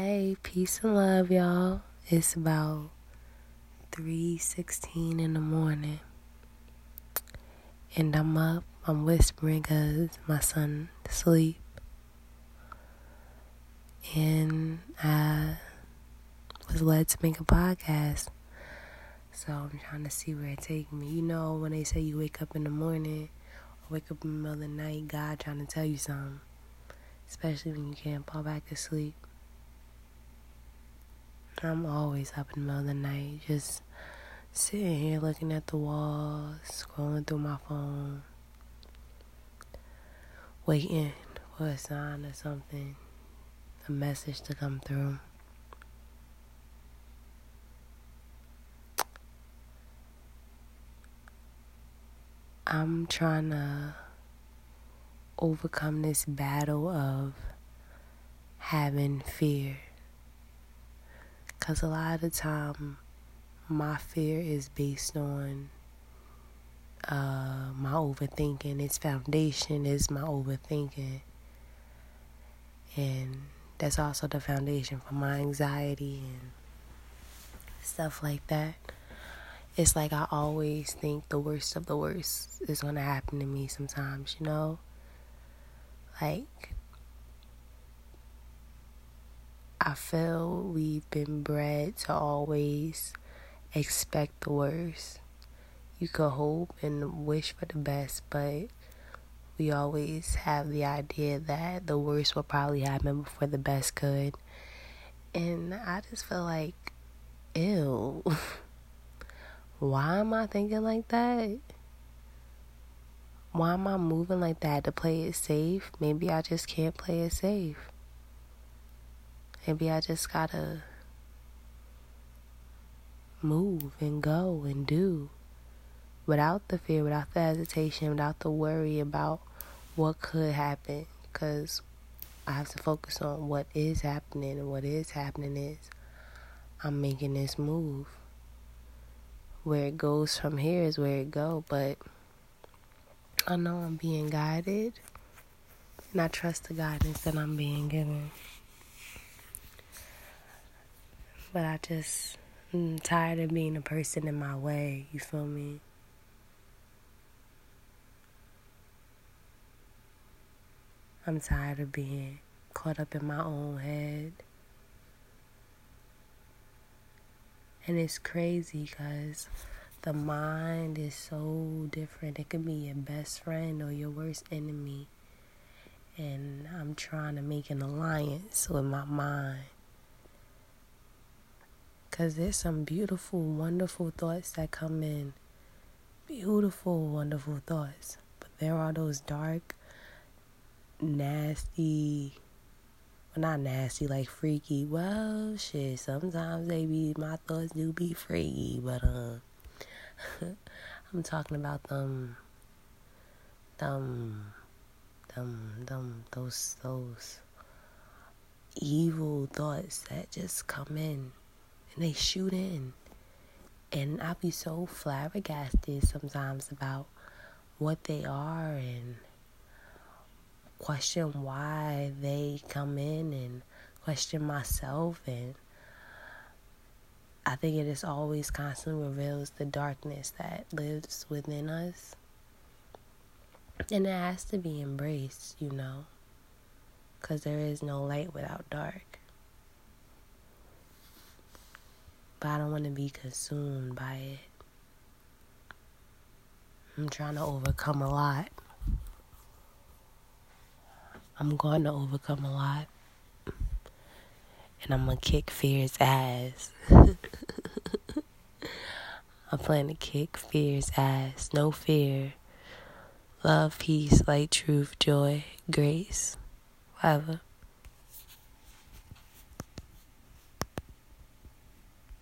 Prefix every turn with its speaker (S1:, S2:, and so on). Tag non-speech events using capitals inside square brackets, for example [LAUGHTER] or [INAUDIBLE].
S1: Hey, peace and love, y'all. It's about 3:16 in the morning. And I'm up. I'm whispering cuz my son sleep. And I was led to make a podcast. So I'm trying to see where it takes me. You know when they say you wake up in the morning or wake up in the middle of the night, God trying to tell you something. Especially when you can't fall back to sleep. I'm always up in the middle of the night, just sitting here looking at the walls, scrolling through my phone, waiting for a sign or something, a message to come through. I'm trying to overcome this battle of having fear. Because a lot of the time, my fear is based on uh, my overthinking. Its foundation is my overthinking. And that's also the foundation for my anxiety and stuff like that. It's like I always think the worst of the worst is going to happen to me sometimes, you know? Like, I feel we've been bred to always expect the worst. You could hope and wish for the best, but we always have the idea that the worst will probably happen before the best could. And I just feel like, ew. [LAUGHS] Why am I thinking like that? Why am I moving like that to play it safe? Maybe I just can't play it safe. Maybe I just gotta move and go and do without the fear, without the hesitation, without the worry about what could happen. Because I have to focus on what is happening, and what is happening is I'm making this move. Where it goes from here is where it go, but I know I'm being guided, and I trust the guidance that I'm being given. But I just, I'm tired of being a person in my way. You feel me? I'm tired of being caught up in my own head. And it's crazy because the mind is so different. It could be your best friend or your worst enemy. And I'm trying to make an alliance with my mind. Because there's some beautiful, wonderful thoughts that come in. Beautiful, wonderful thoughts. But there are those dark, nasty, well, not nasty, like freaky. Well, shit, sometimes they be, my thoughts do be freaky, but, uh, [LAUGHS] I'm talking about them, them, them, them, those, those evil thoughts that just come in and they shoot in. And I'll be so flabbergasted sometimes about what they are and question why they come in and question myself and I think it is always constantly reveals the darkness that lives within us. And it has to be embraced, you know, because there is no light without dark. But I don't want to be consumed by it. I'm trying to overcome a lot. I'm going to overcome a lot. And I'm going [LAUGHS] to kick fear's ass. I'm planning to kick fear's ass. No fear. Love, peace, light, truth, joy, grace. Whatever.